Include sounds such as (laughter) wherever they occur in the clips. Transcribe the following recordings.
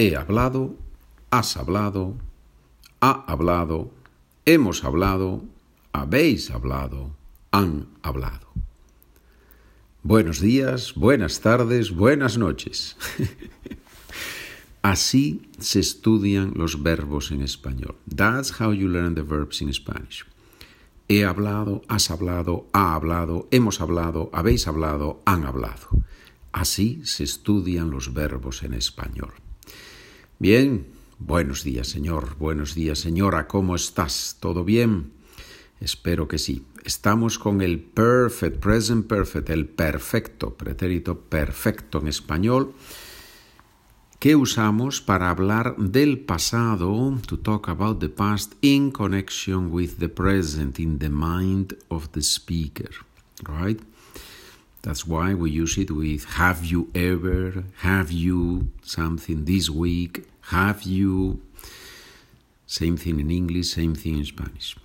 He hablado, has hablado, ha hablado, hemos hablado, habéis hablado, han hablado. Buenos días, buenas tardes, buenas noches. (laughs) Así se estudian los verbos en español. That's how you learn the verbs in Spanish. He hablado, has hablado, ha hablado, hemos hablado, habéis hablado, han hablado. Así se estudian los verbos en español. Bien, buenos días señor, buenos días señora, ¿cómo estás? ¿Todo bien? Espero que sí. Estamos con el perfect, present perfect, el perfecto, pretérito perfecto en español, que usamos para hablar del pasado, to talk about the past in connection with the present, in the mind of the speaker, right? That's why we use it with have you ever, have you something this week, have you. Same thing in English, same thing in Spanish.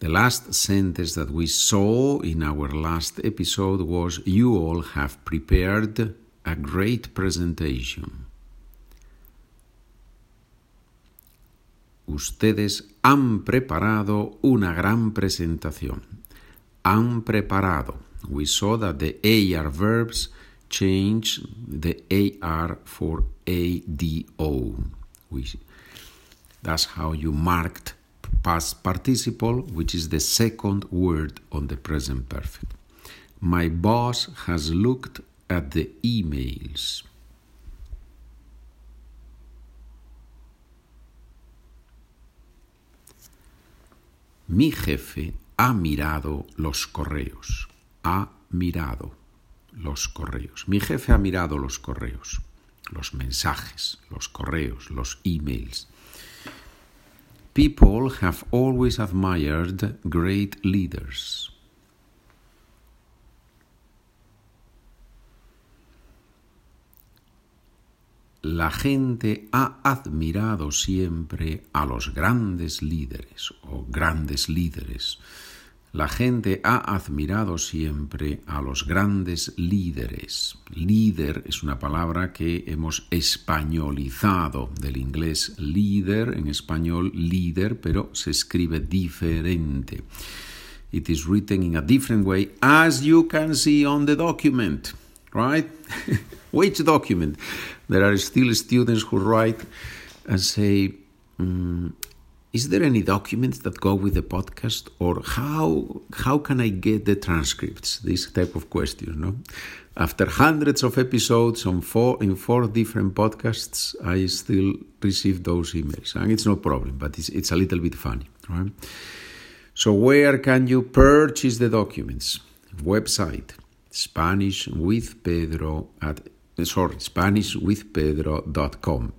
The last sentence that we saw in our last episode was You all have prepared a great presentation. Ustedes han preparado una gran presentación. Han preparado. We saw that the AR verbs change the AR for ADO. We, that's how you marked past participle, which is the second word on the present perfect. My boss has looked at the emails. Mi jefe ha mirado los correos. Ha mirado los correos. Mi jefe ha mirado los correos, los mensajes, los correos, los emails. People have always admired great leaders. La gente ha admirado siempre a los grandes líderes o grandes líderes. La gente ha admirado siempre a los grandes líderes. Líder es una palabra que hemos españolizado del inglés líder, en español líder, pero se escribe diferente. It is written in a different way, as you can see on the document, right? (laughs) Which document? There are still students who write and say, mm, is there any documents that go with the podcast or how how can i get the transcripts? This type of questions no? After hundreds of episodes on four in four different podcasts i still receive those emails. And it's no problem but it's, it's a little bit funny right? So where can you purchase the documents? Website. Spanish with pedro at sorry spanishwithpedro.com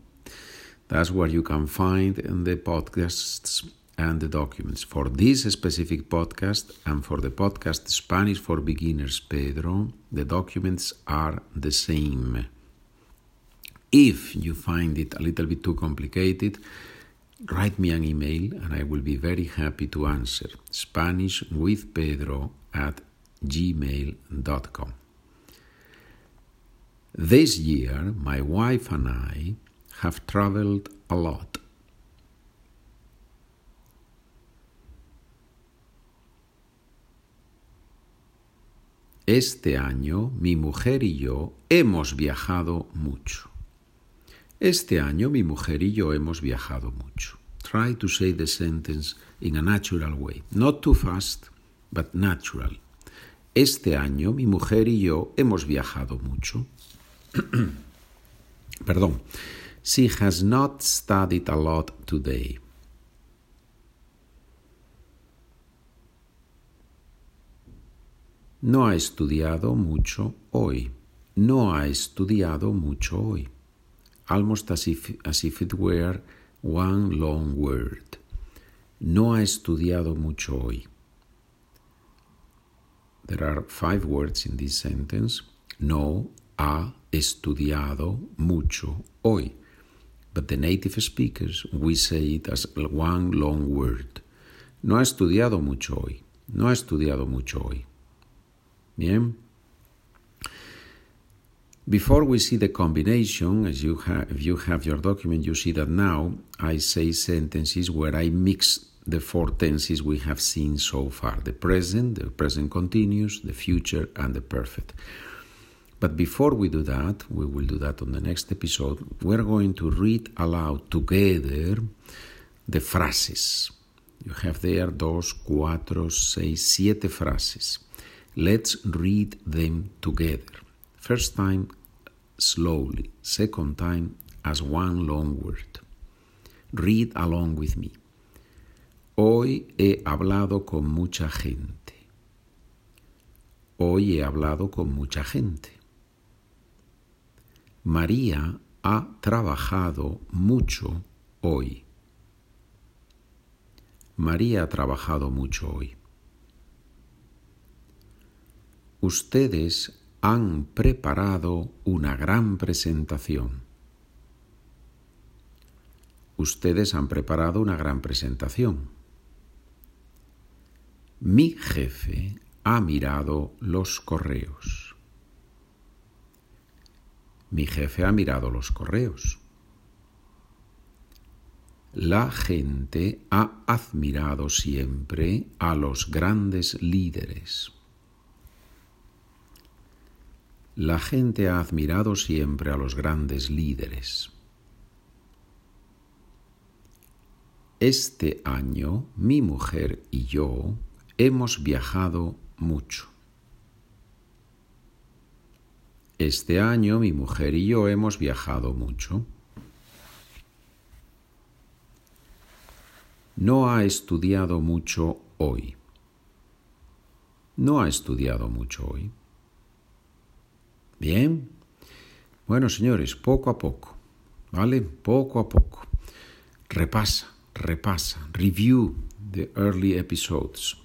that's where you can find in the podcasts and the documents. For this specific podcast and for the podcast Spanish for Beginners Pedro, the documents are the same. If you find it a little bit too complicated, write me an email and I will be very happy to answer. Spanish with Pedro at gmail.com. This year, my wife and I have traveled a lot. Este año mi mujer y yo hemos viajado mucho. Este año mi mujer y yo hemos viajado mucho. Try to say the sentence in a natural way. Not too fast, but natural. Este año mi mujer y yo hemos viajado mucho. (clears throat) Perdón. She has not studied a lot today. No ha estudiado mucho hoy. No ha estudiado mucho hoy. Almost as if, as if it were one long word. No ha estudiado mucho hoy. There are five words in this sentence. No ha estudiado mucho hoy. But the native speakers, we say it as one long word. No ha estudiado mucho hoy. No ha estudiado mucho hoy. Bien. Before we see the combination, as you have, if you have your document, you see that now I say sentences where I mix the four tenses we have seen so far the present, the present continuous, the future, and the perfect. But before we do that, we will do that on the next episode, we're going to read aloud together the phrases. You have there dos, cuatro, seis, siete phrases. Let's read them together. First time, slowly. Second time, as one long word. Read along with me. Hoy he hablado con mucha gente. Hoy he hablado con mucha gente. María ha trabajado mucho hoy. María ha trabajado mucho hoy. Ustedes han preparado una gran presentación. Ustedes han preparado una gran presentación. Mi jefe ha mirado los correos. Mi jefe ha mirado los correos. La gente ha admirado siempre a los grandes líderes. La gente ha admirado siempre a los grandes líderes. Este año mi mujer y yo Hemos viajado mucho. Este año mi mujer y yo hemos viajado mucho. No ha estudiado mucho hoy. No ha estudiado mucho hoy. Bien. Bueno, señores, poco a poco. ¿Vale? Poco a poco. Repasa, repasa. Review the early episodes.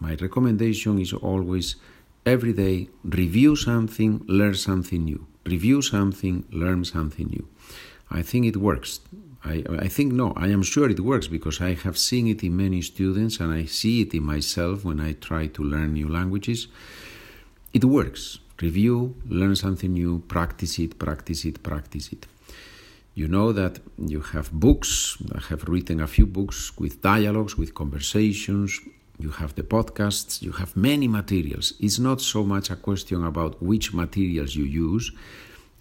My recommendation is always every day review something, learn something new. Review something, learn something new. I think it works. I, I think no, I am sure it works because I have seen it in many students and I see it in myself when I try to learn new languages. It works. Review, learn something new, practice it, practice it, practice it. You know that you have books. I have written a few books with dialogues, with conversations, you have the podcasts, you have many materials. It's not so much a question about which materials you use,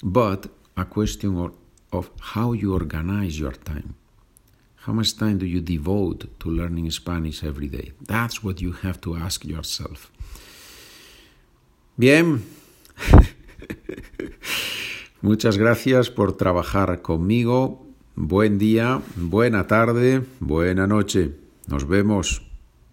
but a question of, how you organize your time. How much time do you devote to learning Spanish every day? That's what you have to ask yourself. Bien. (laughs) Muchas gracias por trabajar conmigo. Buen día, buena tarde, buena noche. Nos vemos.